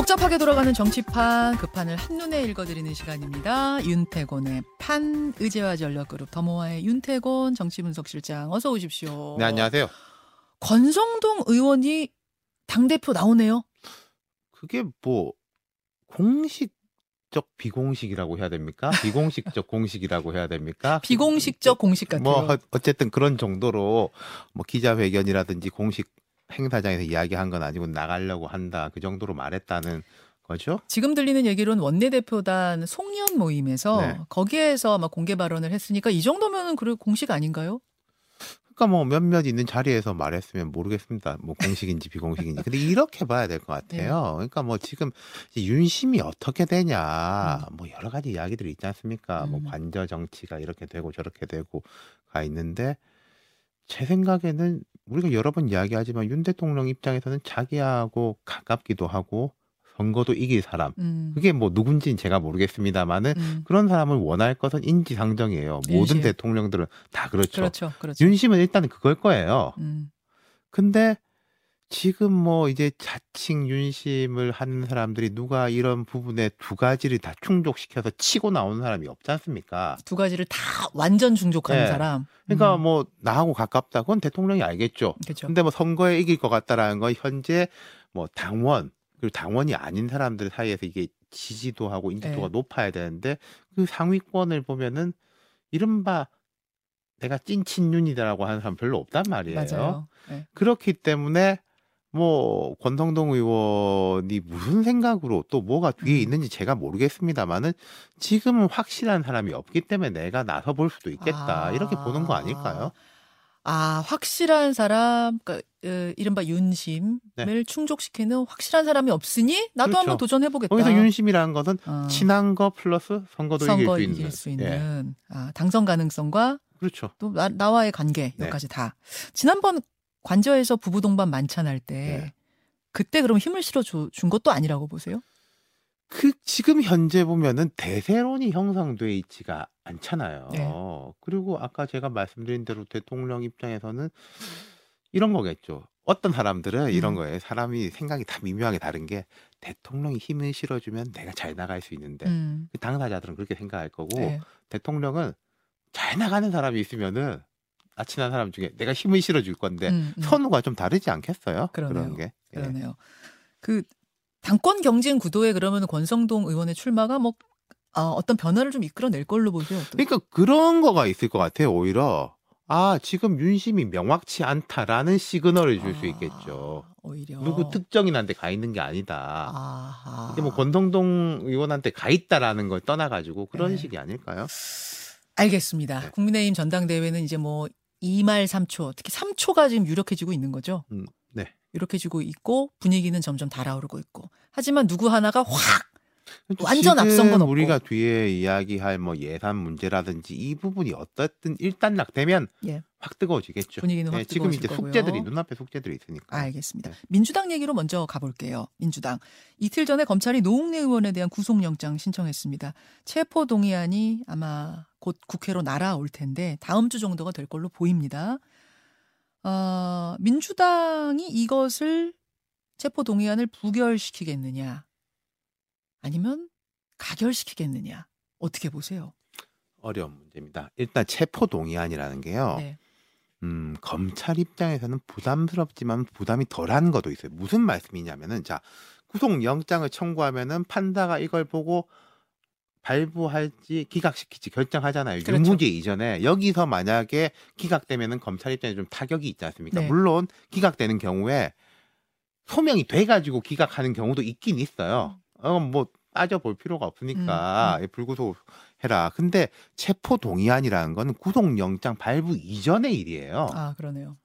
복잡하게 돌아가는 정치판 그 판을 한눈에 읽어드리는 시간입니다. 윤태곤의 판 의제와 전략그룹 더모아의 윤태곤 정치분석실장 어서 오십시오. 네, 안녕하세요. 권성동 의원이 당 대표 나오네요. 그게 뭐 공식 적 비공식이라고 해야 됩니까? 비공식적 공식이라고 해야 됩니까? 비공식적 공식 같아요. 뭐 어- 어쨌든 그런 정도로 뭐 기자회견이라든지 공식 행사장에서 이야기한 건 아니고 나가려고 한다. 그 정도로 말했다는 거죠. 지금 들리는 얘기로는 원내대표단 송년 모임에서 네. 거기에서 막 공개 발언을 했으니까 이 정도면은 그 공식 아닌가요? 그러니까 뭐 몇몇 있는 자리에서 말했으면 모르겠습니다. 뭐 공식인지 비공식인지. 근데 이렇게 봐야 될것 네. 같아요. 그러니까 뭐 지금 윤심이 어떻게 되냐. 음. 뭐 여러 가지 이야기들이 있지 않습니까? 뭐 음. 관저 정치가 이렇게 되고 저렇게 되고 가 있는데 제 생각에는 우리가 여러 번 이야기하지만 윤 대통령 입장에서는 자기하고 가깝기도 하고 선거도 이길 사람. 음. 그게 뭐 누군지는 제가 모르겠습니다만은 음. 그런 사람을 원할 것은 인지상정이에요. 모든 윤심. 대통령들은 다 그렇죠. 그렇죠, 그렇죠. 윤심은 일단은 그걸 거예요. 음. 근데 지금 뭐 이제 자칭 윤심을 하는 사람들이 누가 이런 부분에 두 가지를 다 충족시켜서 치고 나오는 사람이 없지 않습니까? 두 가지를 다 완전 중족하는 네. 사람. 그러니까 음. 뭐 나하고 가깝다. 그건 대통령이 알겠죠. 그렇죠. 근데 뭐 선거에 이길 것 같다라는 건 현재 뭐 당원 그리고 당원이 아닌 사람들 사이에서 이게 지지도 하고 인지도가 네. 높아야 되는데 그 상위권을 보면은 이른바 내가 찐친윤이다라고 하는 사람 별로 없단 말이에요. 맞아요. 네. 그렇기 때문에 뭐 권성동 의원이 무슨 생각으로 또 뭐가 뒤에 음. 있는지 제가 모르겠습니다만은 지금은 확실한 사람이 없기 때문에 내가 나서 볼 수도 있겠다 아. 이렇게 보는 거 아닐까요? 아, 확실한 사람, 그러니까 어, 이른바 윤심을 네. 충족시키는 확실한 사람이 없으니 나도 그렇죠. 한번 도전해보겠다. 거기서 윤심이라는 것은 어, 친한 거 플러스 선거도 선거 이길 수 있는. 이길 수 예, 있는 아, 당선 가능성과 그렇죠. 또 나, 나와의 관계 네. 여기까지 다. 지난번 관저에서 부부 동반 만찬할 때 네. 그때 그럼 힘을 실어 주, 준 것도 아니라고 보세요? 그 지금 현재 보면은 대세론이 형성돼 있지가 않잖아요. 네. 그리고 아까 제가 말씀드린 대로 대통령 입장에서는 이런 거겠죠. 어떤 사람들은 이런 음. 거예요. 사람이 생각이 다 미묘하게 다른 게 대통령이 힘을 실어주면 내가 잘 나갈 수 있는데 음, 그 당사자들은 그렇게 생각할 거고 네. 대통령은 잘 나가는 사람이 있으면은 아 친한 사람 중에 내가 힘을 실어줄 건데 음, 음. 선우가 좀 다르지 않겠어요? 그러네요. 런 게. 예. 그러네요. 그 당권 경쟁 구도에 그러면 권성동 의원의 출마가 뭐 어, 떤 변화를 좀 이끌어낼 걸로 보세요. 또. 그러니까 그런 거가 있을 것 같아요. 오히려 아 지금 윤심이 명확치 않다라는 시그널을 줄수 아, 있겠죠. 오히려 누구 특정인한테 가 있는 게 아니다. 아하. 근데 뭐 권성동 의원한테 가 있다라는 걸 떠나가지고 그런 네. 식이 아닐까요? 알겠습니다. 네. 국민의힘 전당대회는 이제 뭐 2말 3초, 특히 3초가 지금 유력해지고 있는 거죠. 음, 네. 유력해지고 있고 분위기는 점점 달아오르고 있고. 하지만 누구 하나가 확 완전 지금 앞선 건 없고. 우리가 뒤에 이야기할 뭐 예산 문제라든지 이 부분이 어떻든 일단락되면 예. 확 뜨거워지겠죠. 분위기는 확 네, 지금 이제 거고요. 숙제들이 눈앞에 숙제들이 있으니까. 알겠습니다. 네. 민주당 얘기로 먼저 가볼게요. 민주당. 이틀 전에 검찰이 노웅래 의원에 대한 구속영장 신청했습니다. 체포 동의안이 아마 곧 국회로 날아올 텐데 다음 주 정도가 될 걸로 보입니다. 어, 민주당이 이것을 체포 동의안을 부결시키겠느냐 아니면 가결시키겠느냐 어떻게 보세요? 어려운 문제입니다. 일단 체포 동의안이라는 게요. 네. 음, 검찰 입장에서는 부담스럽지만 부담이 덜한 것도 있어요. 무슨 말씀이냐면은 자 구속 영장을 청구하면은 판사가 이걸 보고 발부할지 기각시킬지 결정하잖아요. 그렇죠. 유무죄 이전에 여기서 만약에 기각되면은 검찰 입장에 좀 타격이 있지 않습니까? 네. 물론 기각되는 경우에 소명이 돼가지고 기각하는 경우도 있긴 있어요. 어, 뭐 따져볼 필요가 없으니까 음, 불구속 해라. 근데 체포 동의안이라는 거는 구속영장 발부 이전의 일이에요. 아 그러네요.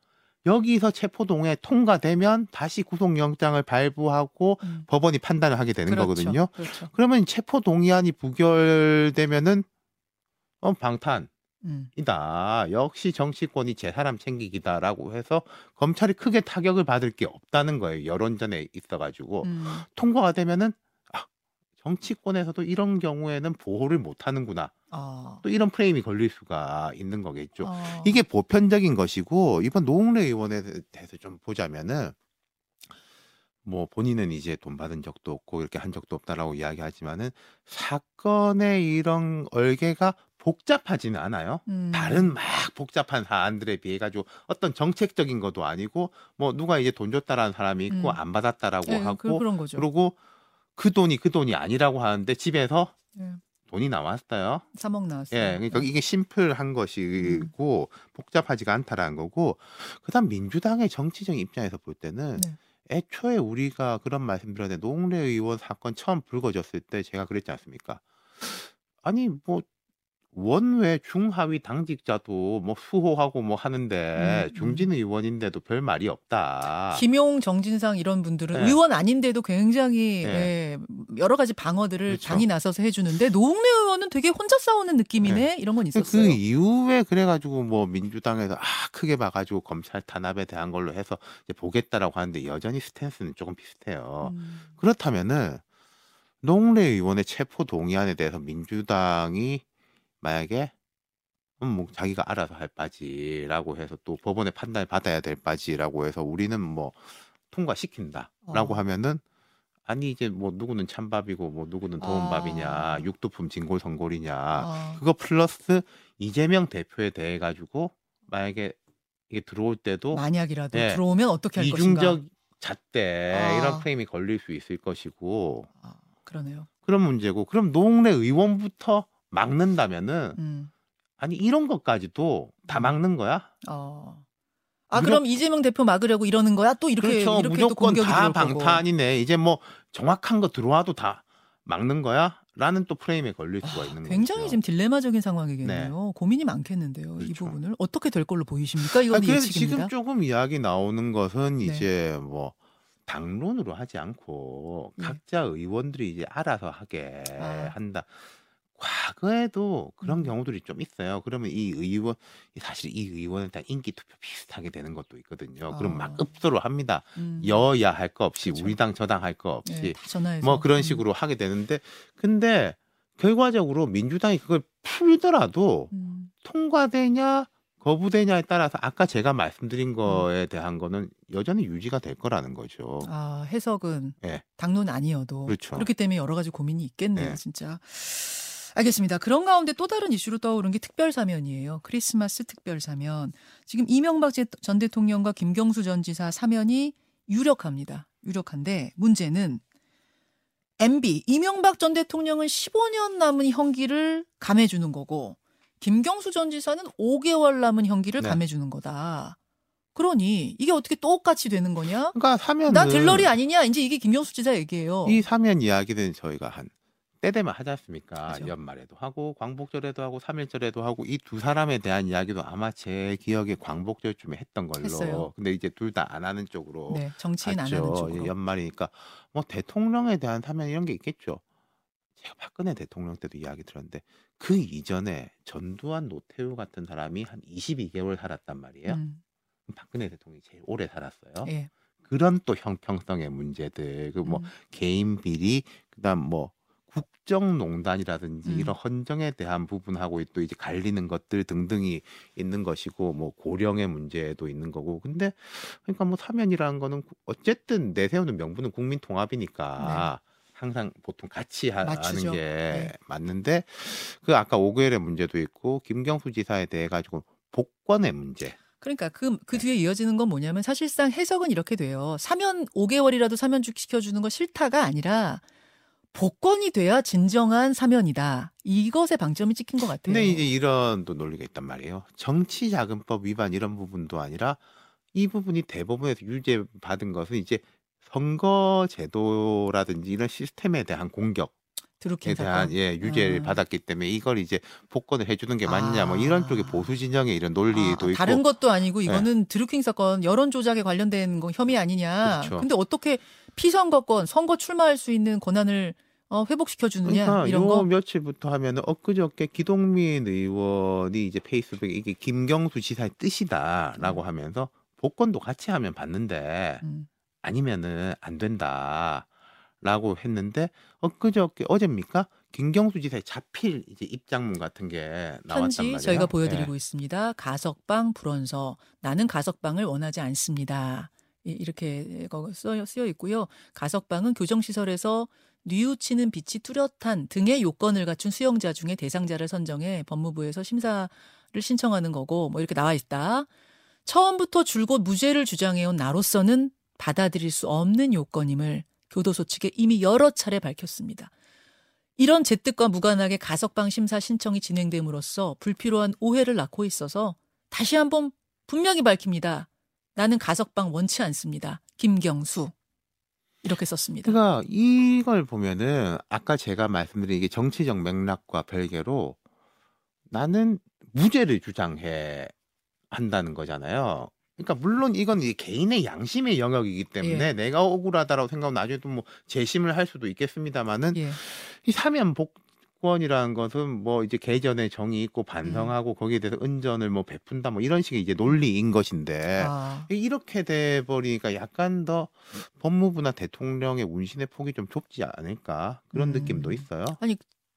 여기서 체포 동의 통과되면 다시 구속영장을 발부하고 음. 법원이 판단을 하게 되는 그렇죠. 거거든요. 그렇죠. 그러면 체포 동의안이 부결되면은 어 방탄 이다. 음. 역시 정치권이 제 사람 챙기기다라고 해서 검찰이 크게 타격을 받을 게 없다는 거예요. 여론전에 있어가지고 음. 통과가 되면은 아, 정치권에서도 이런 경우에는 보호를 못 하는구나. 아. 또 이런 프레임이 걸릴 수가 있는 거겠죠. 아. 이게 보편적인 것이고 이번 노웅래 의원에 대해서 좀 보자면은 뭐 본인은 이제 돈 받은 적도 없고 이렇게 한 적도 없다라고 이야기하지만은 사건의 이런 얼개가 복잡하지는 않아요. 음. 다른 막 복잡한 사안들에 비해 가지고 어떤 정책적인 것도 아니고 뭐 누가 이제 돈 줬다라는 사람이 있고 음. 안 받았다라고 예, 하고 그. 그리고 그 돈이 그 돈이 아니라고 하는데 집에서 예. 돈이 나왔어요. 3억 나왔어요. 예, 그러니까 이게 심플한 것이고 음. 복잡하지가 않다라는 거고 그다음 민주당의 정치적 입장에서 볼 때는 네. 애초에 우리가 그런 말씀드렸는데 노웅래 의원 사건 처음 불거졌을 때 제가 그랬지 않습니까? 아니 뭐 원외 중하위 당직자도 뭐 수호하고 뭐 하는데 음, 음. 중진 의원인데도 별 말이 없다. 김용, 정진상 이런 분들은 네. 의원 아닌데도 굉장히 네. 예, 여러 가지 방어들을 그렇죠. 당이 나서서 해주는데 노웅래 의원은 되게 혼자 싸우는 느낌이네 이런 건그 있었어요. 이후에 그래가지고 뭐 민주당에서 아 크게 봐가지고 검찰 탄압에 대한 걸로 해서 이제 보겠다라고 하는데 여전히 스탠스는 조금 비슷해요. 음. 그렇다면은 노웅래 의원의 체포 동의안에 대해서 민주당이 만약에 음, 뭐 자기가 알아서 할 바지라고 해서 또 법원의 판단을 받아야 될 바지라고 해서 우리는 뭐 통과시킨다라고 어. 하면은 아니 이제 뭐 누구는 찬밥이고 뭐 누구는 아. 도움밥이냐 육두품 진골성골이냐 아, 그거 플러스 이재명 대표에 대해 가지고 만약에 이게 들어올 때도 만약이라도 예. 들어오면 어떻게 할 것인가. 이중적 잣대 아. 이런 프레임이 걸릴 수 있을 것이고 아, 그러네요. 그런 문제고 그럼 노웅래 의원부터 막는다면은 음. 아니 이런 것까지도 다 막는 거야? 어. 아 무조- 그럼 이재명 대표 막으려고 이러는 거야? 또 이렇게 그렇죠. 이렇게 또 무조건 다 들어올 거고. 방탄이네. 이제 뭐 정확한 거 들어와도 다 막는 거야? 라는 또 프레임에 걸릴 수가 아, 있는 거죠. 굉장히 지금 딜레마적인 상황이겠네요. 고민이 많겠는데요. 이 그렇죠. 부분을 어떻게 될 걸로 보이십니까? 이건 아, 그래서 예측입니다. 지금 조금 이야기 나오는 것은 네. 이제 뭐 당론으로 하지 않고 예. 각자 의원들이 이제 알아서 하게 아. 한다. 과거에도 그런 음. 경우들이 좀 있어요. 그러면 이 의원 사실 이 의원에 대한 인기 투표 비슷하게 되는 것도 있거든요. 그럼 아. 막 읍소로 합니다. 음. 여야 할 거 없이 그렇죠. 우리 당 저당 할 거 없이 네, 다뭐 그런 음. 식으로 하게 되는데 근데 결과적으로 민주당이 그걸 풀더라도 음. 통과되냐 거부되냐에 따라서 아까 제가 말씀드린 음. 거에 대한 거는 여전히 유지가 될 거라는 거죠. 아 해석은 예. 당론 아니어도 그렇죠. 그렇기 때문에 여러 가지 고민이 있겠네요, 네. 진짜. 알겠습니다. 그런 가운데 또 다른 이슈로 떠오른 게 특별 사면이에요. 크리스마스 특별 사면. 지금 이명박 제- 전 대통령과 김경수 전 지사 사면이 유력합니다. 유력한데 문제는 MB 이명박 전 대통령은 15년 남은 형기를 감해주는 거고 김경수 전 지사는 5개월 남은 형기를 네. 감해주는 거다. 그러니 이게 어떻게 똑같이 되는 거냐? 그러니까 사면은 나 들러리 아니냐? 이제 이게 김경수 지사 얘기예요. 이 사면 이야기는 저희가 한 때 되면 하지 않습니까? 그죠. 연말에도 하고 광복절에도 하고 삼일절에도 하고 이 두 사람에 대한 이야기도 아마 제 기억에 광복절쯤에 했던 걸로. 했어요. 근데 이제 둘 다 안 하는 쪽으로 네, 정치인 안 하는 갔죠. 쪽으로. 예, 연말이니까 뭐 대통령에 대한 사면 이런 게 있겠죠. 제가 박근혜 대통령 때도 이야기 들었는데 그 이전에 전두환 노태우 같은 사람이 한 22개월 살았단 말이에요. 음, 박근혜 대통령이 제일 오래 살았어요. 예. 그런 또 형평성의 문제들, 그뭐 음, 개인 비리, 그다음 뭐 국정농단이라든지 음. 이런 헌정에 대한 부분하고 또 이제 갈리는 것들 등등이 있는 것이고 뭐 고령의 문제도 있는 거고 근데 그러니까 뭐 사면이라는 거는 어쨌든 내세우는 명분은 국민 통합이니까 항상 보통 같이 하, 네. 맞추죠. 는게 네. 맞는데 그 아까 5개월의 문제도 있고 김경수 지사에 대해 가지고 복권의 문제 그러니까 그, 그 네. 뒤에 이어지는 건 뭐냐면 사실상 해석은 이렇게 돼요. 사면 5개월이라도 사면 시켜주는 거 싫다가 아니라 복권이 돼야 진정한 사면이다. 이것에 방점이 찍힌 것 같아요. 근데 이제 이런 또 논리가 있단 말이에요. 정치자금법 위반 이런 부분도 아니라 이 부분이 대법원에서 유죄 받은 것은 이제 선거 제도라든지 이런 시스템에 대한 공격에 드루킹 대한. 예 유죄를 음. 받았기 때문에 이걸 이제 복권을 해주는 게 맞냐 뭐 아. 이런 쪽의 보수 진영의 이런 논리도 아, 있고 다른 것도 아니고 이거는 드루킹 사건 여론 조작에 관련된 건 혐의 아니냐. 그렇죠. 근데 어떻게 피선거권 선거 출마할 수 있는 권한을 어, 회복시켜 주느냐 그러니까 이런 요 거. 며칠부터 하면은 엊그저께 기동민 의원이 이제 페이스북에 이게 김경수 지사의 뜻이다라고 하면서 복권도 같이 하면 받는데 음. 아니면은 안 된다라고 했는데 엊그저께 어제입니까? 김경수 지사의 자필 이제 입장문 같은 게 나왔단 말이에요. 저희가 보여드리고 예. 있습니다. 가석방 불원서 나는 가석방을 원하지 않습니다. 이- 이렇게 쓰여 있고요. 가석방은 교정시설에서 뉘우치는 빛이 뚜렷한 등의 요건을 갖춘 수용자 중에 대상자를 선정해 법무부에서 심사를 신청하는 거고 뭐 이렇게 나와 있다. 처음부터 줄곧 무죄를 주장해온 나로서는 받아들일 수 없는 요건임을 교도소 측에 이미 여러 차례 밝혔습니다. 이런 재뜻과 무관하게 가석방 심사 신청이 진행됨으로써 불필요한 오해를 낳고 있어서 다시 한번 분명히 밝힙니다. 나는 가석방 원치 않습니다. 김경수. 이렇게 썼습니다. 그러니까 이걸 보면은 아까 제가 말씀드린 이게 정치적 맥락과 별개로 나는 무죄를 주장해 한다는 거잖아요. 그러니까 물론 이건 이 개인의 양심의 영역이기 때문에 예. 내가 억울하다라고 생각하면 나중에 또 뭐 재심을 할 수도 있겠습니다만은 예. 이 사면 복 권이라는 것은 뭐 이제 개전의 정이 있고 반성하고 음. 거기에 대해서 은전을 뭐 베푼다 뭐 이런 식의 이제 논리인 것인데 아, 이렇게 돼 버리니까 약간 더 법무부나 대통령의 운신의 폭이 좀 좁지 않을까 그런 음. 느낌도 있어요.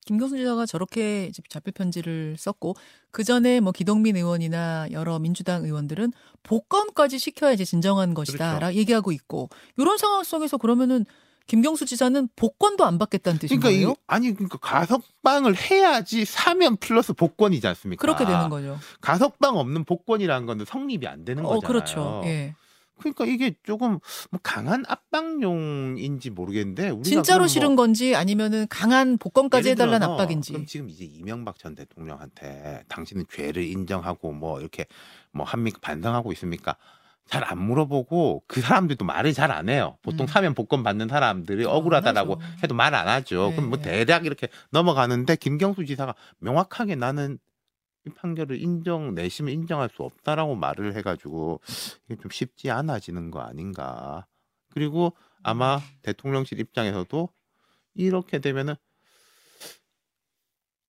김경수 지사가 저렇게 자필 편지를 썼고 그 전에 뭐 기동민 의원이나 여러 민주당 의원들은 복권까지 시켜야지 진정한 것이다라고 그렇죠. 얘기하고 있고 이런 상황 속에서 그러면은 김경수 지사는 복권도 안 받겠다는 뜻인 그러니까 거예요? 이 아니 그러니까 가석방을 해야지 사면 플러스 복권이지 않습니까? 그렇게 되는 거죠. 가석방 없는 복권이라는 건 성립이 안 되는 어, 거잖아요. 그렇죠. 예. 그러니까 이게 조금 뭐 강한 압박용인지 모르겠는데 우리가 진짜로 뭐 싫은 건지 아니면은 강한 복권까지 해달라는 압박인지. 그럼 지금 이제 이명박 전 대통령한테 당신은 죄를 인정하고 뭐 이렇게 뭐 합니까 반성하고 있습니까? 잘 안 물어보고 그 사람들도 말을 잘 안 해요. 보통 음. 사면 복권 받는 사람들이 안 억울하다라고. 해도 말 안 하죠. 네, 그럼 뭐 네. 대략 이렇게 넘어가는데 김경수 지사가 명확하게 나는 이 판결을 인정 내심을 인정할 수 없다라고 말을 해가지고 이게 좀 쉽지 않아지는 거 아닌가. 그리고 아마 대통령실 입장에서도 이렇게 되면은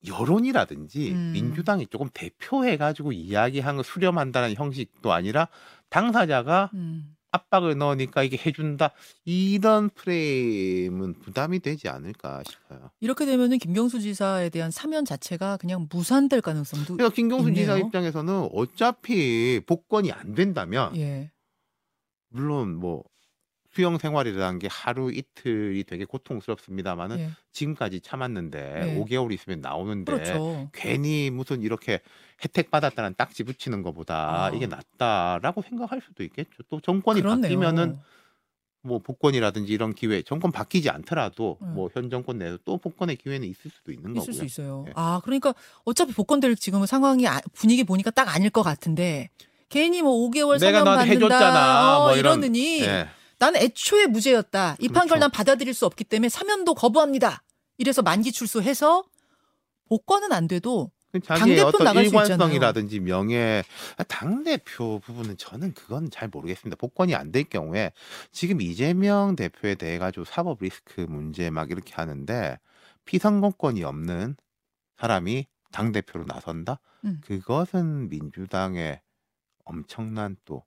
여론이라든지 음. 민주당이 조금 대표해가지고 이야기한 거 수렴한다는 형식도 아니라 당사자가 음. 압박을 넣으니까 이게 해준다 이런 프레임은 부담이 되지 않을까 싶어요. 이렇게 되면은 김경수 지사에 대한 사면 자체가 그냥 무산될 가능성도 그러니까 김경수 지사 있네요. 입장에서는 어차피 복권이 안 된다면 예. 물론 뭐 수영 생활이라는 게 하루 이틀이 되게 고통스럽습니다만은 예. 지금까지 참았는데 네. 5개월 있으면 나오는데 그렇죠. 괜히 무슨 이렇게 혜택 받았다는 딱지 붙이는 것보다 아. 이게 낫다라고 생각할 수도 있겠죠. 또 정권이 그렇네요. 바뀌면은 뭐 복권이라든지 이런 기회, 정권 바뀌지 않더라도 음. 뭐현 정권 내에서 또 복권의 기회는 있을 수도 있는 있을 거고요. 수 있어요. 예. 아, 그러니까 어차피 복권될 지금 상황이 아- 분위기 보니까 딱 아닐 것 같은데 괜히 뭐 5개월 내가 사면 너한테 받는다 해줬잖아. 어, 뭐 이런- 이러느니 예. 나는 애초에 무죄였다. 이 그렇죠. 난 받아들일 수 없기 때문에 사면도 거부합니다. 이래서 만기 출소해서 복권은 안 돼도 자기의 당대표 어떤 나갈 수 일관성이라든지 명예 당 대표 부분은 저는 그건 잘 모르겠습니다. 복권이 안 될 경우에 지금 이재명 대표에 대해 가지고 사법 리스크 문제 막 이렇게 하는데 피선거권이 없는 사람이 당 대표로 나선다. 음. 그것은 민주당의 엄청난 또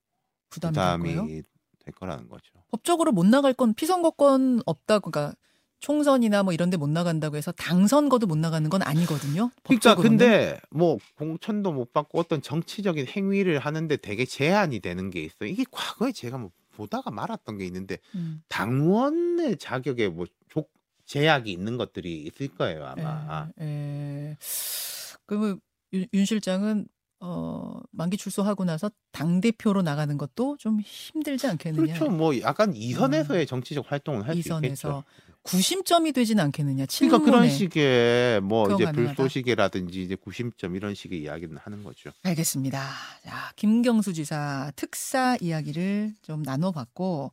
부담이. 될 거라는 거죠. 법적으로 못 나갈 건 피선거권 없다고 그러니까 총선이나 뭐 이런 데 못 나간다고 해서 당선거도 못 나가는 건 아니거든요. 그러니까 법적으로는. 근데 뭐 공천도 못 받고 어떤 정치적인 행위를 하는데 되게 제한이 되는 게 있어요. 이게 과거에 제가 뭐 보다가 말았던 게 있는데 음. 당원의 자격에 뭐 조, 제약이 있는 것들이 있을 거예요 아마. 예, 예. 그러면 윤, 윤 실장은 어, 만기 출소하고 나서 당 대표로 나가는 것도 좀 힘들지 않겠느냐. 그렇죠. 뭐 약간 이선에서의 정치적 활동을 할 수 있겠죠. 구심점이 되진 않겠느냐. 그러니까 그런. 식의 뭐 이제 가능하다. 불쏘시개라든지 이제 구심점 이런 식의 이야기는 하는 거죠. 알겠습니다. 자, 김경수 지사 특사 이야기를 좀 나눠봤고,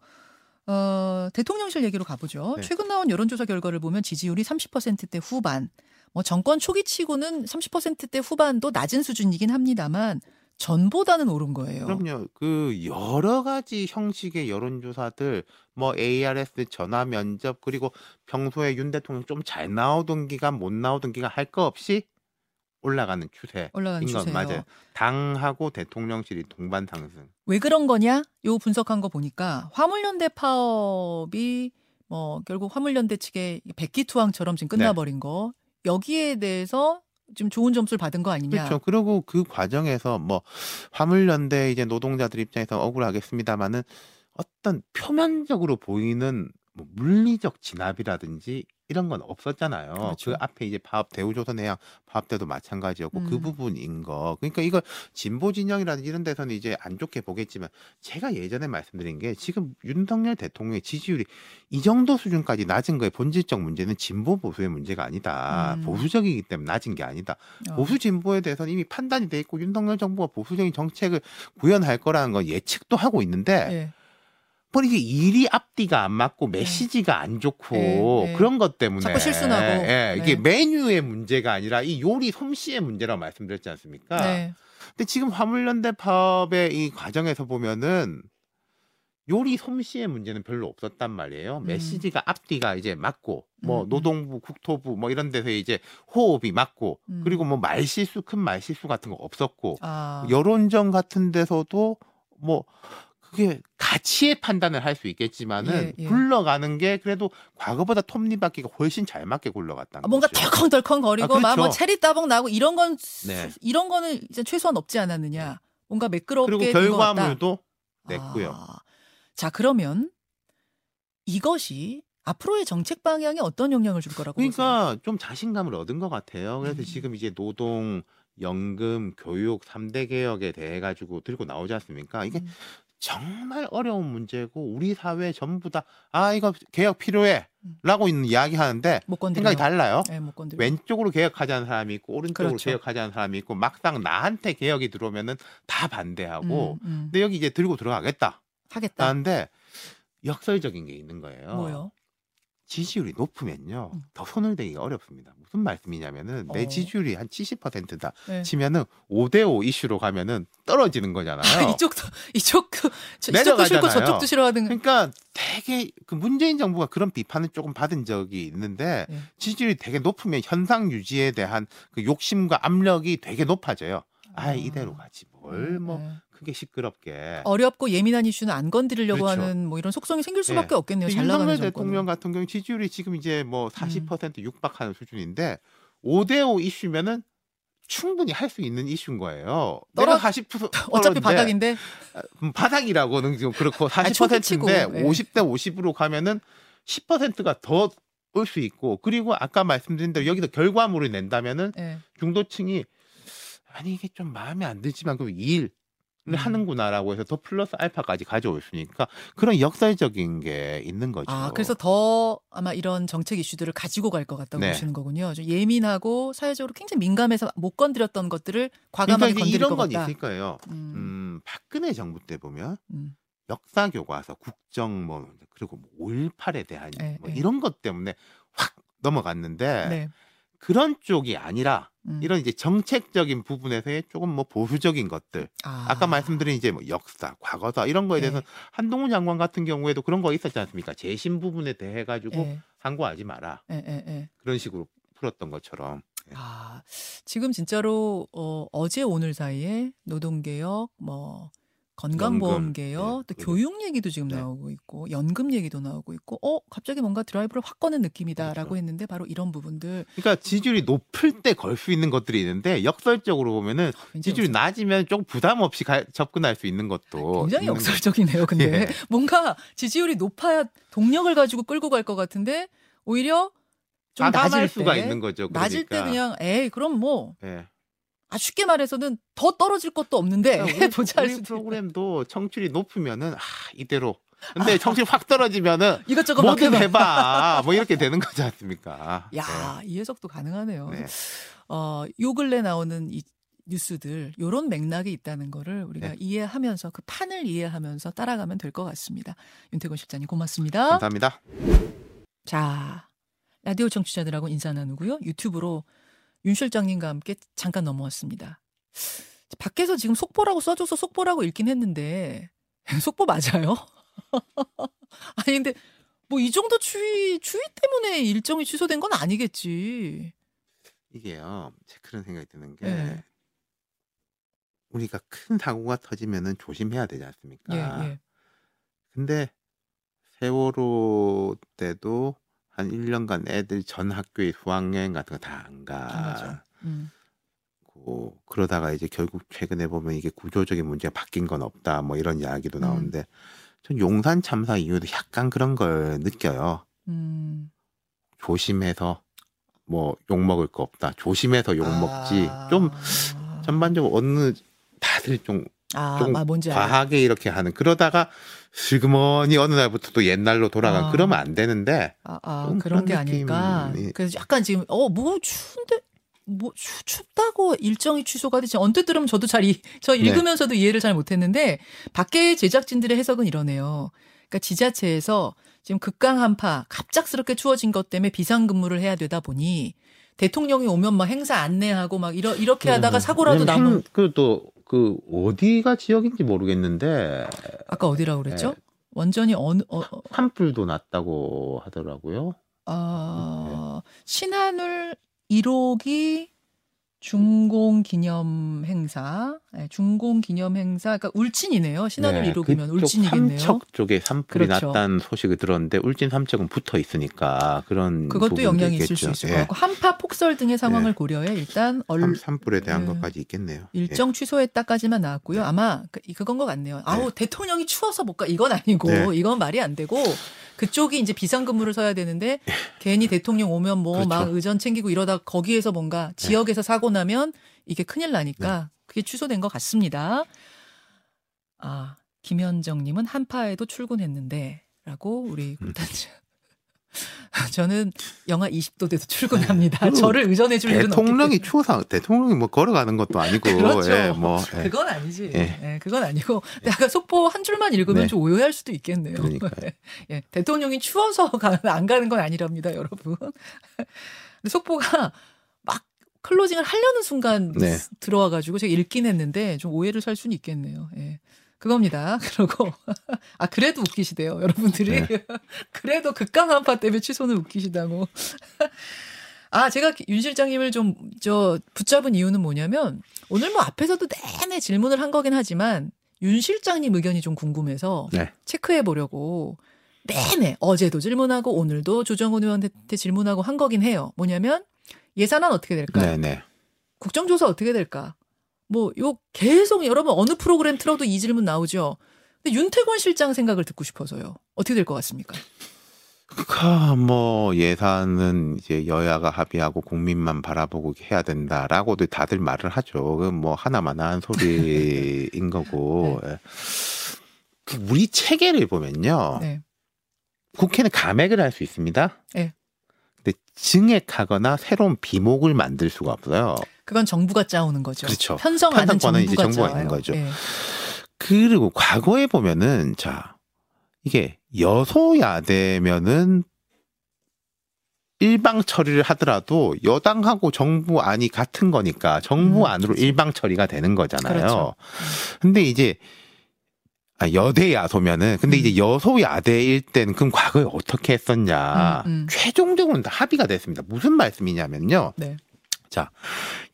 어, 대통령실 얘기로 가보죠. 네. 최근 나온 여론조사 결과를 보면 지지율이 30%대 후반, 뭐 정권 초기치고는 30%대 후반도 낮은 수준이긴 합니다만 전보다는 오른 거예요. 그럼요. 그 여러 가지 형식의 여론조사들 뭐 ARS 전화 면접 그리고 평소에 윤 대통령 좀 잘 나오던 기간 못 나오던 기간 할 거 없이 올라가는 추세인 올라가는 건 추세예요. 맞아요. 당하고 대통령실이 동반 상승. 왜 그런 거냐? 요 분석한 거 보니까 화물연대 파업이 뭐 결국 화물연대 측의 백기투항처럼 지금 네. 끝나버린 거 여기에 대해서 좀 좋은 점수를 받은 거 아니냐? 그렇죠. 그리고 그 과정에서 뭐 화물연대 이제 노동자들 입장에서 억울하겠습니다만은 어떤 표면적으로 보이는 뭐 물리적 진압이라든지 이런 건 없었잖아요. 그 그렇죠. 앞에 이제 파업 대우조선 해양 파업 때도 마찬가지였고 그 음. 부분인 거. 그러니까 이걸 진보 진영이라든지 이런 데서는 이제 안 좋게 보겠지만 제가 예전에 말씀드린 게 지금 윤석열 대통령의 지지율이 이 정도 수준까지 낮은 거의 본질적 문제는 진보 보수의 문제가 아니다. 음. 보수적이기 때문에 낮은 게 아니다. 어. 보수 진보에 대해서는 이미 판단이 돼 있고 윤석열 정부가 보수적인 정책을 구현할 거라는 건 예측도 하고 있는데 예. 뭐 이게 일이 앞뒤가 안 맞고 메시지가 안 좋고 네, 네. 그런 것 때문에 자꾸 실수나고. 예, 이게 네. 메뉴의 문제가 아니라 이 요리 솜씨의 문제라고 말씀드렸지 않습니까? 네. 근데 지금 화물연대 파업의 이 과정에서 보면은 요리 솜씨의 문제는 별로 없었단 말이에요. 음. 메시지가 앞뒤가 이제 맞고 뭐 음, 음. 노동부, 국토부 뭐 이런 데서 이제 호흡이 맞고 음. 그리고 뭐 말실수 큰 말실수 같은 거 없었고 아. 여론전 같은 데서도 뭐 그게 가치의 판단을 할 수 있겠지만은 예, 예. 굴러가는 게 그래도 과거보다 톱니바퀴가 훨씬 잘 맞게 굴러갔다는 아, 뭔가 거죠. 덜컹덜컹 거리고 아, 막뭐 그렇죠. 체리 따봉 나고 이런 건 네. 이런 거는 이제 최소한 없지 않았느냐. 뭔가 매끄럽게 그리고. 결과물도 냈고요. 아, 자 그러면 이것이 앞으로의 정책 방향에 어떤 영향을 줄 거라고 보세요? 그러니까 좀 자신감을 얻은 것 같아요. 그래서 음. 지금 이제 노동, 연금, 교육 3대 개혁에 대해 가지고 들고 나오지 않습니까? 이게 음. 정말 어려운 문제고 우리 사회 전부 다 아 이거 개혁 필요해 음. 라고 있는 이야기 하는데 못 건드려. 생각이 달라요. 네. 왼쪽으로 개혁하자는 사람이 있고 오른쪽으로 그렇죠. 개혁하자는 사람이 있고 막상 나한테 개혁이 들어오면은 다 반대하고 음, 음. 근데 여기 이제 들고 들어가겠다 하겠다. 하는데 역설적인 게 있는 거예요. 뭐요? 지지율이 높으면요 음. 더 손을 대기가 어렵습니다. 무슨 말씀이냐면은 내 어. 지지율이 한 70%다 네. 치면은 5대5 이슈로 가면은 떨어지는 거잖아요. 이쪽도 이쪽도 저- 이쪽도 싫고. 저쪽도 싫어하는. 그러니까 되게 그 문재인 정부가 그런 비판을 조금 받은 적이 있는데 네. 지지율이 되게 높으면 현상 유지에 대한 그 욕심과 압력이 되게 높아져요. 아 이대로 가지 뭘 뭐 네. 크게 시끄럽게. 어렵고 예민한 이슈는 안 건드리려고 그렇죠. 하는 뭐 이런 속성이 생길 수밖에 네. 없겠네요. 잘 나가는 윤석열 정권은. 대통령 같은 경우 지지율이 지금 이제 뭐 음. 40% 육박하는 수준인데 5대5 이슈면은 충분히 할 수 있는 이슈인 거예요. 떨어- 내가 40% 어차피 바닥인데 음, 바닥이라고는 좀 그렇고 아니, 초기 치고, 40%인데 예. 50대 50으로 가면은 10%가 더 올 수 있고 그리고 아까 말씀드린 대로 여기서 결과물을 낸다면은 예. 중도층이 아니 이게 좀 마음에 안 들지만 그 일을 음. 하는구나라고 해서 더 플러스 알파까지 가져올 수 있으니까 그런 역설적인 게 있는 거죠. 아, 그래서 더 아마 이런 정책 이슈들을 가지고 갈 것 같다고 네. 보시는 거군요. 좀 예민하고 사회적으로 굉장히 민감해서 못 건드렸던 것들을 그러니까 과감하게 이제 건드릴 이런 것건 같다. 있을 거예요. 음, 음, 박근혜 정부 때 보면 음. 역사 교과서, 국정 뭐 그리고 5.18에 대한 네, 뭐 네. 이런 것 때문에 확 넘어갔는데 네. 그런 쪽이 아니라 음. 이런 이제 정책적인 부분에서의 조금 뭐 보수적인 것들 아, 아까 말씀드린 이제 뭐 역사, 과거사 이런 거에 네. 대해서 한동훈 장관 같은 경우에도 그런 거 있었지 않습니까? 재심 부분에 대해 가지고 예, 항고하지 마라 예. 그런 식으로 풀었던 것처럼 아, 지금 진짜로 어, 어제 오늘 사이에 노동개혁, 뭐 건강보험개혁, 연금, 또 네, 교육 얘기도 지금 네. 나오고 있고 연금 얘기도 나오고 있고, 어 갑자기 뭔가 드라이브를 확 꺼낸 느낌이다라고 그렇죠. 했는데 바로 이런 부분들 그러니까 지지율이 높을 때 걸 수 있는 것들이 있는데 역설적으로 보면은 굉장히 지지율이 낮으면 조금 부담 없이 가- 접근할 수 있는 것도 굉장히 있는 역설적이네요. 근데 예. 뭔가 지지율이 높아야 동력을 가지고 끌고 갈 것 같은데 오히려 좀 낮을 수가 때, 있는 거죠. 낮을 때 그러니까. 그냥 에이 그럼 뭐 예. 아, 쉽게 말해서는 더 떨어질 것도 없는데 그러니까 우리, 해보자 우리. 프로그램도 청출이 높으면은 아 이대로 근데 청출이 확 떨어지면은 이것저것 막 뭐든 해봐. 뭐 이렇게 되는 거지 않습니까? 야, 이 해석도 가능하네요. 네. 어, 요 근래 나오는 이 뉴스들 요런 맥락이 있다는 거를 우리가 네. 이해하면서 그 판을 이해하면서 따라가면 될 것 같습니다. 윤태곤 실장님 고맙습니다. 감사합니다. 자, 라디오 청취자들하고 인사 나누고요. 유튜브로 윤 실장님과 함께 잠깐 넘어왔습니다. 밖에서 지금 속보라고 써줘서 속보라고 읽긴 했는데 속보 맞아요? 아니 근데 뭐 이 정도 추위 추위 때문에 일정이 취소된 건 아니겠지. 이게요, 제 그런 생각이 드는 게 네. 우리가 큰 사고가 터지면은 조심해야 되지 않습니까? 예, 예. 근데 세월호 때도 한 1년간 애들 전 학교에 수학여행 같은 거 다 안 가. 안 가죠. 음. 고 그러다가 이제 결국 최근에 보면 이게 구조적인 문제가 바뀐 건 없다 뭐 이런 이야기도 음. 나오는데 전 용산 참사 이후도 약간 그런 걸 느껴요. 음. 조심해서 뭐 욕 먹을 거 없다. 조심해서 욕 먹지. 아. 좀 전반적으로 어느 다들 좀 아, 좀 아. 과하게 이렇게 하는 그러다가 슬그머니 어느 날부터 또 옛날로 돌아가 아. 그러면 안 되는데 아, 아좀 그런 게 그런 아닐까. 그래서 약간 지금 어 뭐 추운데 뭐 추, 춥다고 일정이 취소가 되지 언뜻 들으면 저도 잘 이, 저 네. 읽으면서도 이해를 잘 못했는데 밖에 제작진들의 해석은 이러네요. 그러니까 지자체에서 지금 극강 한파 갑작스럽게 추워진 것 때문에 비상근무를 해야 되다 보니 대통령이 오면 막 행사 안내하고 막 이러, 이렇게 하다가 사고라도 왜냐면 나면 행- 그또 그 어디가 지역인지 모르겠는데 아까 어디라고 그랬죠? 네. 완전히 어느 어, 어, 산불도 났다고 하더라고요. 아, 신한울 1호기 중공 기념 행사, 네, 중공 기념 행사, 그러니까 울진이네요. 신한울 네, 1호기면 그쪽 울진이겠네요. 삼척 쪽에 산불이 그렇죠. 났다는 소식을 들었는데 울진 삼척은 붙어 있으니까 그런 그것도 영향이 있을 있겠죠. 수 있을 예. 것 같고 한파 폭설 등의 상황을 예. 고려해 일단 얼, 삼- 산불에 대한 예. 것까지 있겠네요. 예. 일정 취소했다까지만 나왔고요. 아마 그, 그건 것 같네요. 아우 대통령이 추워서 못 가. 이건 아니고 네. 이건 말이 안 되고 그쪽이 이제 비상근무를 서야 되는데 괜히 대통령 오면 뭐막 그렇죠. 의전 챙기고 이러다 거기에서 뭔가 지역에서 사고 나면 이게 큰일 나니까 그게 취소된 것 같습니다. 아 김현정님은 한파에도 출근했는데라고 우리 음. 꿀단지. 저는 영하 20도 돼도 출근합니다. 그리고 저를 의전해 줄 일은. 대통령이 추워서 대통령이 뭐 걸어가는 것도 아니고 그렇죠. 예, 뭐 예. 그건 아니지. 예. 예, 그건 아니고. 근데 아까 속보 한 줄만 읽으면 네. 좀 오해할 수도 있겠네요. 그러니까요. 예, 대통령이 추워서 가- 안 가는 건 아니랍니다, 여러분. 근데 속보가 막 클로징을 하려는 순간 네. 들어와 가지고 제가 읽긴 했는데 좀 오해를 살 수는 있겠네요. 예. 그겁니다. 그러고 아 그래도 웃기시대요, 여러분들이. 네. 그래도 극강 한파 때문에 취소는 웃기시다고. 아, 제가 윤 실장님을 좀, 저, 붙잡은 이유는 뭐냐면, 오늘 뭐 앞에서도 내내 질문을 한 거긴 하지만, 윤 실장님 의견이 좀 궁금해서 네. 체크해 보려고 내내 어제도 질문하고 오늘도 조정훈 의원한테 질문하고 한 거긴 해요. 뭐냐면, 예산안 어떻게 될까? 네, 네. 국정조사 어떻게 될까? 뭐, 요 계속 여러분 어느 프로그램 틀어도 이 질문 나오죠. 근데 윤태권 실장 생각을 듣고 싶어서요. 어떻게 될 것 같습니까? 그, 뭐 예산은 이제 여야가 합의하고 국민만 바라보고 해야 된다라고도 다들 말을 하죠. 그건 뭐 하나만한 소리인 거고. 예. 그 우리 체계를 보면요. 네. 국회는 감액을 할 수 있습니다. 네. 근데 증액하거나 새로운 비목을 만들 수가 없어요. 그건 정부가 짜오는 거죠. 그렇죠. 편성하는 편성권은 이제 정부가, 정부가 짜와요. 있는 거죠. 예. 그리고 과거에 보면은 자 이게 여소야대면은 일방 처리를 하더라도 여당하고 정부 안이 같은 거니까 정부 음, 안으로 그렇죠. 일방 처리가 되는 거잖아요. 그렇죠. 근데 이제 아, 여대 야소면은 근데 음. 이제 여소야대일 때는 그럼 과거에 어떻게 했었냐 음, 음. 최종적으로는 다 합의가 됐습니다. 무슨 말씀이냐면요. 네. 자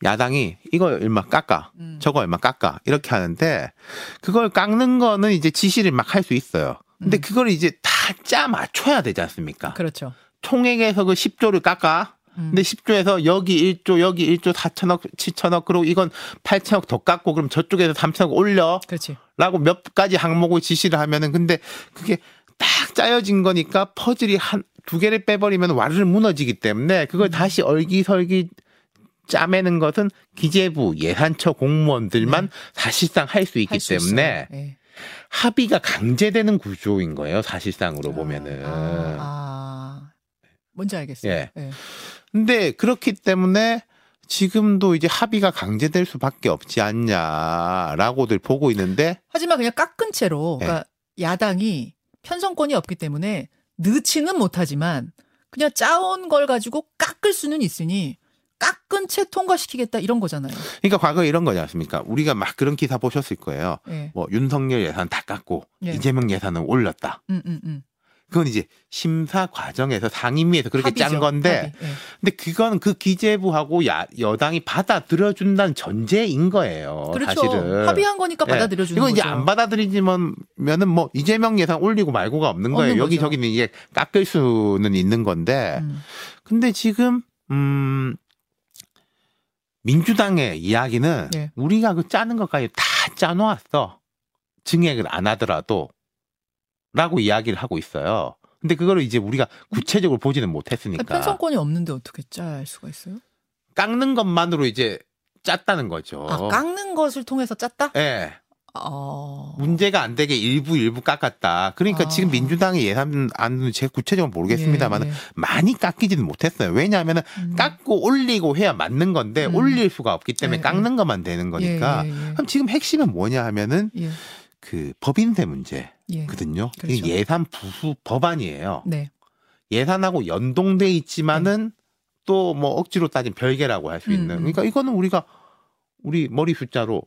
야당이 이거 얼마 깎아 음. 저거 얼마 깎아 이렇게 하는데 그걸 깎는 거는 이제 지시를 막 할 수 있어요. 근데 음. 그걸 이제 다 짜 맞춰야 되지 않습니까? 그렇죠. 총액에서 그 10조를 깎아. 음. 근데 10조에서 여기 1조, 여기 1조 4천억, 7천억, 그리고 이건 8천억 더 깎고 그럼 저쪽에서 3천억 올려. 그렇지. 라고 몇 가지 항목을 지시를 하면은 근데 그게 딱 짜여진 거니까 퍼즐이 한 두 개를 빼버리면 와르르 무너지기 때문에 그걸 음. 다시 얼기설기 짜매는 것은 기재부 예산처 공무원들만 사실상 할 수 있기 네. 할수 때문에. 예. 합의가 강제되는 구조인 거예요 사실상으로 보면은 아, 아. 뭔지 알겠어요. 예. 예. 근데 그렇기 때문에 지금도 이제 합의가 강제될 수밖에 없지 않냐라고들 보고 있는데 하지만 그냥 깎은 채로 예. 그러니까 야당이 편성권이 없기 때문에 넣지는 못하지만 그냥 짜온 걸 가지고 깎을 수는 있으니 깎은 채 통과시키겠다 이런 거잖아요. 그러니까 과거에 이런 거지 않습니까? 우리가 막 그런 기사 보셨을 거예요. 예. 뭐 윤석열 예산 다 깎고 예. 이재명 예산은 올렸다. 음, 음, 음. 그건 이제 심사 과정에서 상임위에서 그렇게 짠 합의죠. 건데, 합의. 예. 근데 그건 그 기재부하고 야, 여당이 받아들여 준다는 전제인 거예요. 그렇죠. 사실은. 합의한 거니까 예. 받아들여 주는 이건 거죠. 이제 안 받아들이지면은 뭐 이재명 예산 올리고 말고가 없는 거예요. 없는 여기. 저기는 이게 깎을 수는 있는 건데, 음. 근데 지금 음 민주당의 이야기는 네. 우리가 그 짜는 것까지 다 짜놓았어. 증액을 안 하더라도 라고 이야기를 하고 있어요. 근데 그거를 이제 우리가 구체적으로 보지는 못했으니까. 편성권이 없는데 어떻게 짤 수가 있어요? 깎는 것만으로 이제 짰다는 거죠. 아, 깎는 것을 통해서 짰다? 예. 어. 문제가 안 되게 일부 일부 깎았다. 그러니까 아. 지금 민주당의 예산 안은 제가 구체적으로 모르겠습니다만 예, 예. 많이 깎이지는 못했어요. 왜냐하면 음. 깎고 올리고 해야 맞는 건데 음. 올릴 수가 없기 때문에 예, 깎는 것만 되는 거니까. 예, 예, 예. 그럼 지금 핵심은 뭐냐 하면은 예, 그 법인세 문제거든요. 예. 그렇죠. 예산 부수 법안이에요. 네. 예산하고 연동돼 있지만은 또 뭐 억지로 따진 별개라고 할 수 있는. 음, 음. 그러니까 이거는 우리가 우리 머리 숫자로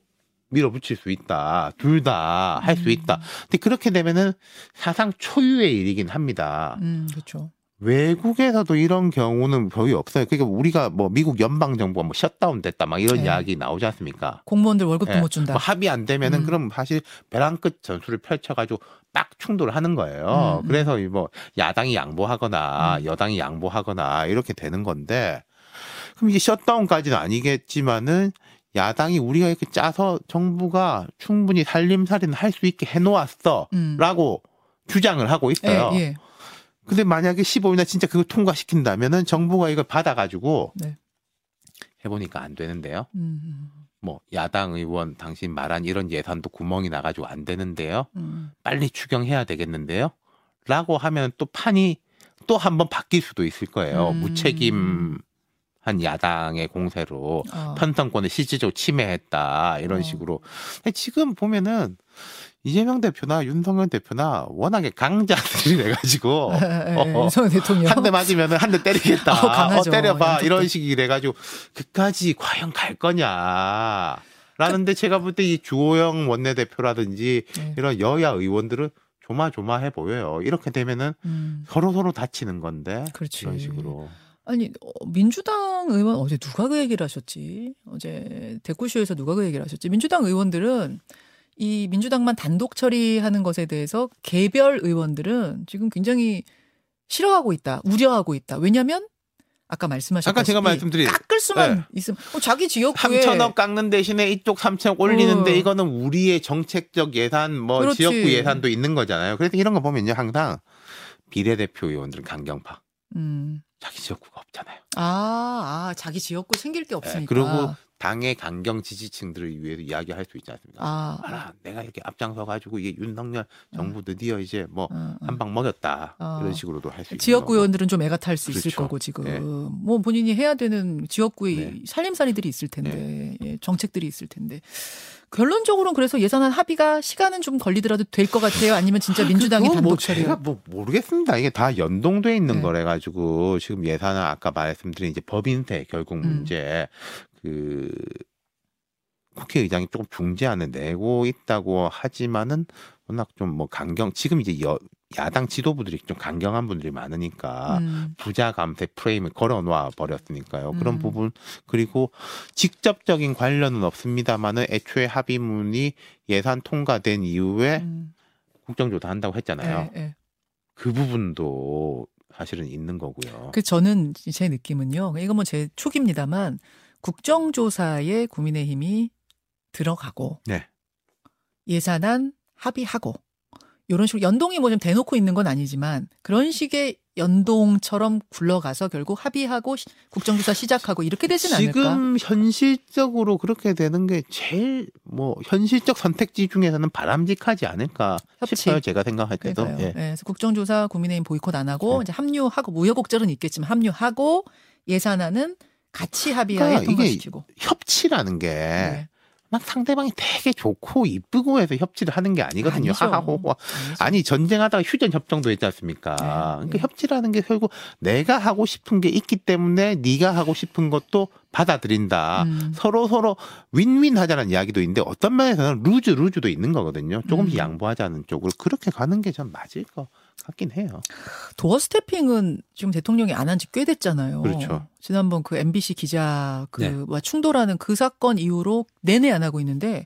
밀어붙일 수 있다. 둘 다 할수 음. 있다. 근데 그렇게 되면은 사상 초유의 일이긴 합니다. 음, 그렇죠. 외국에서도 이런 경우는 거의 없어요. 그러니까 우리가 뭐 미국 연방 정부가 뭐 셧다운 됐다 막 이런 네. 이야기 나오지 않습니까? 공무원들 월급도 예. 못 준다. 뭐 합의 안 되면은 음. 그럼 사실 벼랑 끝 전술을 펼쳐가지고 딱 충돌을 하는 거예요. 음, 음. 그래서 이뭐 야당이 양보하거나 음. 여당이 양보하거나 이렇게 되는 건데 그럼 이게 셧다운까지는 아니겠지만은 야당이 우리가 이렇게 짜서 정부가 충분히 살림살이는 할 수 있게 해놓았어라고 음. 주장을 하고 있어요. 예, 예. 근데 만약에 15일날 진짜 그거 통과시킨다면은 정부가 이걸 받아가지고 네. 해보니까 안 되는데요. 음, 뭐 야당 의원 당신 말한 이런 예산도 구멍이 나가지고 안 되는데요. 음. 빨리 추경해야 되겠는데요. 라고 하면 또 판이 또 한번 바뀔 수도 있을 거예요. 음. 무책임 한 야당의 공세로 아. 편성권을 실질적으로 침해했다 이런 어. 식으로. 근데 지금 보면은 이재명 대표나 윤석열 대표나 워낙에 강자들이 돼가지고 예, 예, 예. 어. 한 대 맞으면은 한대 때리겠다. 어. 어, 때려봐. 양쪽도. 이런 식이 돼가지고 그까지 과연 갈 거냐. 라는데 제가 볼 때 이 주호영 원내대표라든지 예. 이런 여야 의원들은 조마조마해 보여요. 이렇게 되면은 음. 서로 서로 다치는 건데 그렇지. 이런 식으로. 아니 어, 민주당 의원 어제 누가 그 얘기를 하셨지? 어제 대구쇼에서 누가 그 얘기를 하셨지? 민주당 의원들은 이 민주당만 단독 처리하는 것에 대해서 개별 의원들은 지금 굉장히 싫어하고 있다, 우려하고 있다. 왜냐하면 아까 말씀하셨다시피 아까 제가 말씀드린 깎을 수만 네. 있으면 어, 자기 지역구에 3천억 깎는 대신에 이쪽 3천억 올리는데 어. 이거는 우리의 정책적 예산 뭐 그렇지. 지역구 예산도 있는 거잖아요. 그래서 이런 거 보면요 항상 비례대표 의원들은 강경파. 음. 자기 지역구가 없잖아요. 아, 아, 자기 지역구 생길 게 예, 없으니까. 그리고 당의 강경 지지층들을 위해서 이야기할 수 있지 않습니까? 아, 알아, 내가 이렇게 앞장서 가지고 이게 윤석열 정부 드디어 이제 뭐 어, 어. 한방 먹였다 어. 이런 식으로도 할 수 있는 지역구. 의원들은 좀 애가 탈수 있을 그렇죠. 거고 지금 예. 뭐 본인이 해야 되는 지역구의 네. 살림살이들이 있을 텐데 예, 정책들이 있을 텐데 결론적으로는 그래서 예산안 합의가 시간은 좀 걸리더라도 될 것 같아요. 아니면 진짜 민주당이 그거 뭐 단독 제가 처리가 뭐 모르겠습니다. 이게 다 연동돼 있는 네. 거래 가지고 지금 예산은 아까 말씀드린 이제 법인세 결국 음. 문제 그 국회의장이 조금 중재안을 내고 있다고 하지만은 워낙 좀 뭐 강경 지금 이제 여, 야당 지도부들이 좀 강경한 분들이 많으니까 음, 부자 감세 프레임을 걸어놓아 버렸으니까요. 그런 음. 부분 그리고 직접적인 관련은 없습니다만은 애초에 합의문이 예산 통과된 이후에 음, 국정조사 한다고 했잖아요. 예, 예. 그 부분도 사실은 있는 거고요. 그 저는 제 느낌은요. 이건 뭐 제 촉입니다만 국정조사에 국민의힘이 들어가고 네. 예산안 합의하고 이런 식으로 연동이 뭐 좀 대놓고 있는 건 아니지만 그런 식의 연동처럼 굴러가서 결국 합의하고 시- 국정조사 시작하고 이렇게 되진 않을까? 지금 현실적으로 그렇게 되는 게 제일 뭐 현실적 선택지 중에서는 바람직하지 않을까 협치. 싶어요. 제가 생각할 때도. 예. 예, 그래서 국정조사 국민의힘 보이콧 안 하고 네. 이제 합류하고 무효곡절은 있겠지만 합류하고 예산안은 같이 합의하에 그러니까 통과시키고. 협치라는 게 네. 막 상대방이 되게 좋고 이쁘고 해서 협치를 하는 게 아니거든요. 아니죠. 하하호호. 아니죠. 아니 전쟁하다가 휴전 협정도 했지 않습니까? 네, 그러니까 네. 협치라는 게 결국 내가 하고 싶은 게 있기 때문에 네가 하고 싶은 것도 받아들인다. 음. 서로 서로 윈윈 하자는 이야기도 있는데 어떤 면에서는 루즈 루즈도 있는 거거든요. 조금씩 음. 양보하자는 쪽으로 그렇게 가는 게 전 맞을 것 같긴 해요. 도어 스태핑은 지금 대통령이 안 한 지 꽤 됐잖아요. 그렇죠. 지난번 그 MBC 기자 네. 그와 충돌하는 그 사건 이후로 내내 안 하고 있는데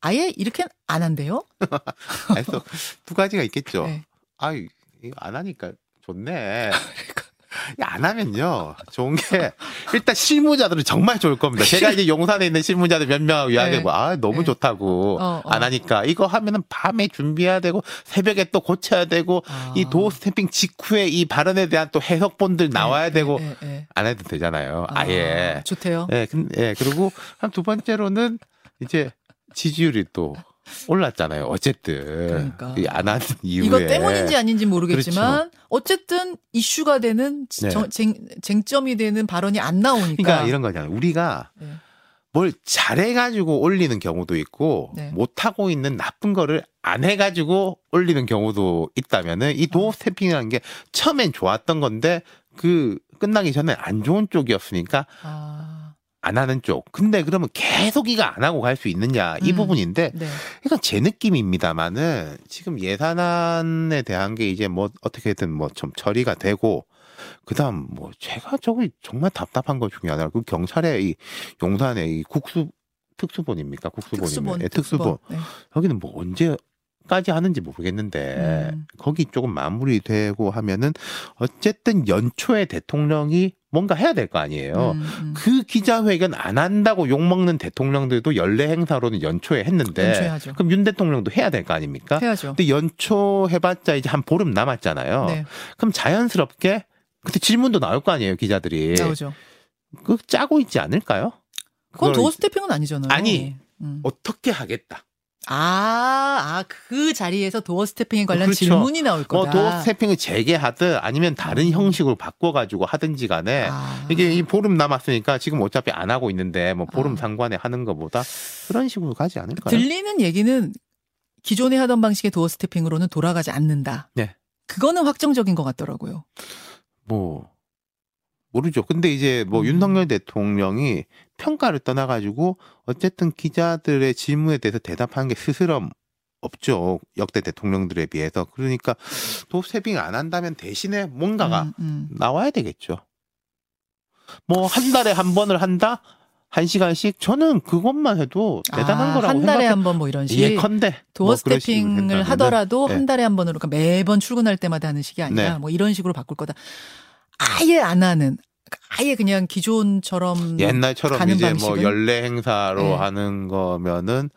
아예 이렇게 안 한대요? 그래서 두 가지가 있겠죠. 네. 아유 이거 안 하니까 좋네. 안 하면요. 좋은 게 일단 실무자들은 정말 좋을 겁니다. 제가 이제 용산에 있는 실무자들 몇명 이야기하고 네. 아 너무 네. 좋다고 어, 어. 안 하니까 이거 하면은 밤에 준비해야 되고 새벽에 또 고쳐야 되고 아. 이 도어 스탬핑 직후에 이 발언에 대한 또 해석본들 나와야 네, 되고 네, 네. 안 해도 되잖아요. 아, 아예. 좋대요. 예, 근데 예, 그리고 한 두 번째로는 이제 지지율이 또 올랐잖아요. 어쨌든 그러니까. 이안 하는 이유에 이것 때문인지 아닌지 모르겠지만 어쨌든 이슈가 되는 네. 정- 쟁, 쟁점이 되는 발언이 안 나오니까. 그러니까 이런 거잖아요. 우리가 네. 뭘 잘해가지고 올리는 경우도 있고 네. 못하고 있는 나쁜 거를 안 해가지고 올리는 경우도 있다면은 이 도어 스탬핑이라는 게 처음엔 좋았던 건데 그 끝나기 전에 안 좋은 쪽이었으니까 아, 안 하는 쪽. 근데 그러면 계속 이거 안 하고 갈 수 있느냐 이 음. 부분인데 네. 이건 제 느낌입니다만은 지금 예산안에 대한 게 이제 뭐 어떻게든 뭐 좀 처리가 되고 그다음 뭐 제가 저거 정말 답답한 것 중에 하나가 그 경찰의 이 용산의 이 국수 특수본입니까 국수본이면 특수본, 예, 특수본 네. 여기는 뭐 언제 까지 하는지 모르겠는데 음. 거기 조금 마무리되고 하면은 어쨌든 연초에 대통령이 뭔가 해야 될 거 아니에요. 음, 음. 그 기자회견 안 한다고 욕먹는 대통령들도 연례 행사로는 연초에 했는데 연초에 하죠. 그럼 윤 대통령도 해야 될 거 아닙니까? 해야죠. 근데 연초 해봤자 이제 한 보름 남았잖아요. 네, 그럼 자연스럽게 그때 질문도 나올 거 아니에요 기자들이. 나오죠. 그 짜고 있지 않을까요? 그건 도어 스태핑은 아니잖아요. 아니. 음. 어떻게 하겠다. 아, 아, 그 자리에서 도어 스태핑에 관련 그렇죠. 질문이 나올 뭐 거다. 도어 스태핑을 재개하든 아니면 다른 음. 형식으로 바꿔가지고 하든지 간에 아. 이게 이 보름 남았으니까 지금 어차피 안 하고 있는데 뭐 보름 아. 상관에 하는 것보다 그런 식으로 가지 않을까요? 들리는 얘기는 기존에 하던 방식의 도어 스태핑으로는 돌아가지 않는다. 네. 그거는 확정적인 것 같더라고요. 뭐 모르죠. 근데 이제 뭐 음. 윤석열 대통령이 평가를 떠나가지고 어쨌든 기자들의 질문에 대해서 대답하는 게 스스럼 없죠. 역대 대통령들에 비해서. 그러니까 도스태핑 안 한다면 대신에 뭔가가 음, 음. 나와야 되겠죠. 뭐 한 달에 한 번을 한다? 한 시간씩? 저는 그것만 해도 대단한 아, 거라고 한 달에 생각해. 한번 뭐 이런 식. 예컨대 도어 뭐 식으로 스태핑을 된다면은 하더라도 네. 한 달에 한 번으로 그러니까 매번 출근할 때마다 하는 식이 아니라 네. 뭐 이런 식으로 바꿀 거다. 아예 안 하는 아예 그냥 기존처럼 옛날처럼 이제 방식은? 뭐 연례 행사로 네. 하는 거면은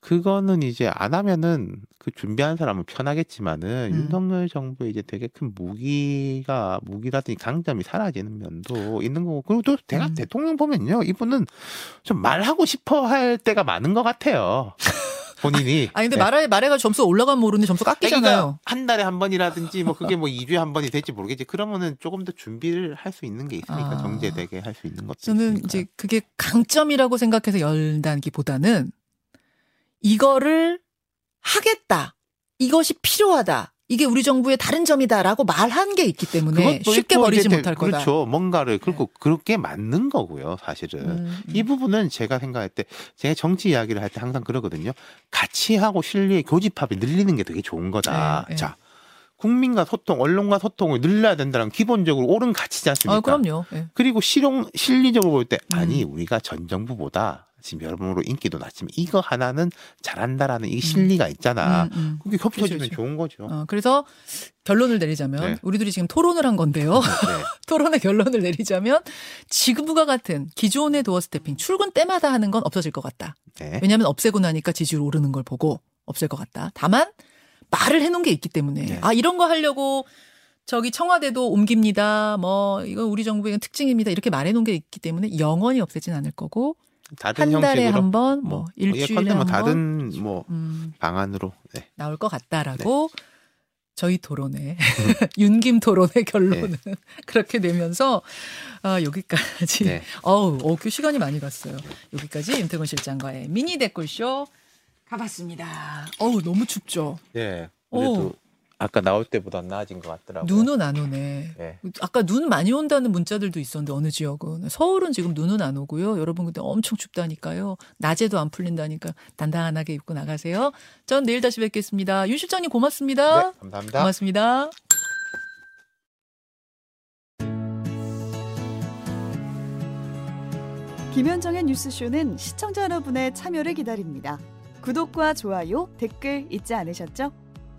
그거는 이제 안 하면은 그 준비한 사람은 편하겠지만은 음. 윤석열 정부에 이제 되게 큰 무기가 무기라든지 강점이 사라지는 면도 있는 거고 그리고 또 대가 음. 대통령 보면요 이분은 좀 말하고 싶어 할 때가 많은 것 같아요 본인이 아니 근데 네. 말해 말해가 점수 올라가면 모르는데 점수 깎이잖아요. 그러니까 한 달에 한 번이라든지 뭐 그게 뭐 2주에 한 번이 될지 모르겠지. 그러면은 조금 더 준비를 할 수 있는 게 있으니까 아. 정제되게 할 수 있는 것도 저는 있으니까. 이제 그게 강점이라고 생각해서 열다기보다는 이거를 하겠다. 이것이 필요하다. 이게 우리 정부의 다른 점이다라고 말한 게 있기 때문에 쉽게 버리지 못할 거다. 그렇죠. 뭔가를 그리고 그렇게 맞는 거고요, 사실은. 음, 음. 이 부분은 제가 생각할 때 제가 정치 이야기를 할 때 항상 그러거든요. 가치하고 실리의 교집합이 늘리는 게 되게 좋은 거다. 네, 네. 자, 국민과 소통, 언론과 소통을 늘려야 된다는 기본적으로 옳은 가치지 않습니까? 아, 그럼요. 예. 그리고 실용 실리적으로 볼 때 아니 음. 우리가 전 정부보다 지금 여러모로 인기도 낮지만 이거 하나는 잘한다라는 이 실리가 있잖아. 음, 음. 그게 겹쳐지면 그렇죠, 그렇죠. 좋은 거죠. 어, 그래서 결론을 내리자면 네. 우리들이 지금 토론을 한 건데요. 네. 토론의 결론을 내리자면 지금과 같은 기존의 도어 스태핑 출근 때마다 하는 건 없어질 것 같다. 네. 왜냐하면 없애고 나니까 지지율 오르는 걸 보고 없앨 것 같다. 다만 말을 해놓은 게 있기 때문에 네. 아 이런 거 하려고 저기 청와대도 옮깁니다. 뭐 이건 우리 정부의 특징입니다. 이렇게 말해놓은 게 있기 때문에 영원히 없애진 않을 거고 다른 한 달에 한 번, 뭐 일주일에 예컨대 뭐한 번, 다른 뭐 음, 방안으로 네. 나올 것 같다라고 저희 토론의 윤김 토론의 결론은 그렇게 되면서 아, 여기까지 네. 어우 어, 그 시간이 많이 갔어요. 여기까지 윤태곤 실장과의 미니 댓글쇼 가봤습니다. 어우 너무 춥죠. 네. 오. 그래도 아까 나올 때보다 나아진 것 같더라고요. 눈은 안 오네. 네. 아까 눈 많이 온다는 문자들도 있었는데 어느 지역은 서울은 지금 눈은 안 오고요. 여러분 근데 엄청 춥다니까요. 낮에도 안 풀린다니까 단단하게 입고 나가세요. 전 내일 다시 뵙겠습니다. 윤 실장님 고맙습니다. 네, 감사합니다. 고맙습니다. 김현정의 뉴스쇼는 시청자 여러분의 참여를 기다립니다. 구독과 좋아요, 댓글 잊지 않으셨죠?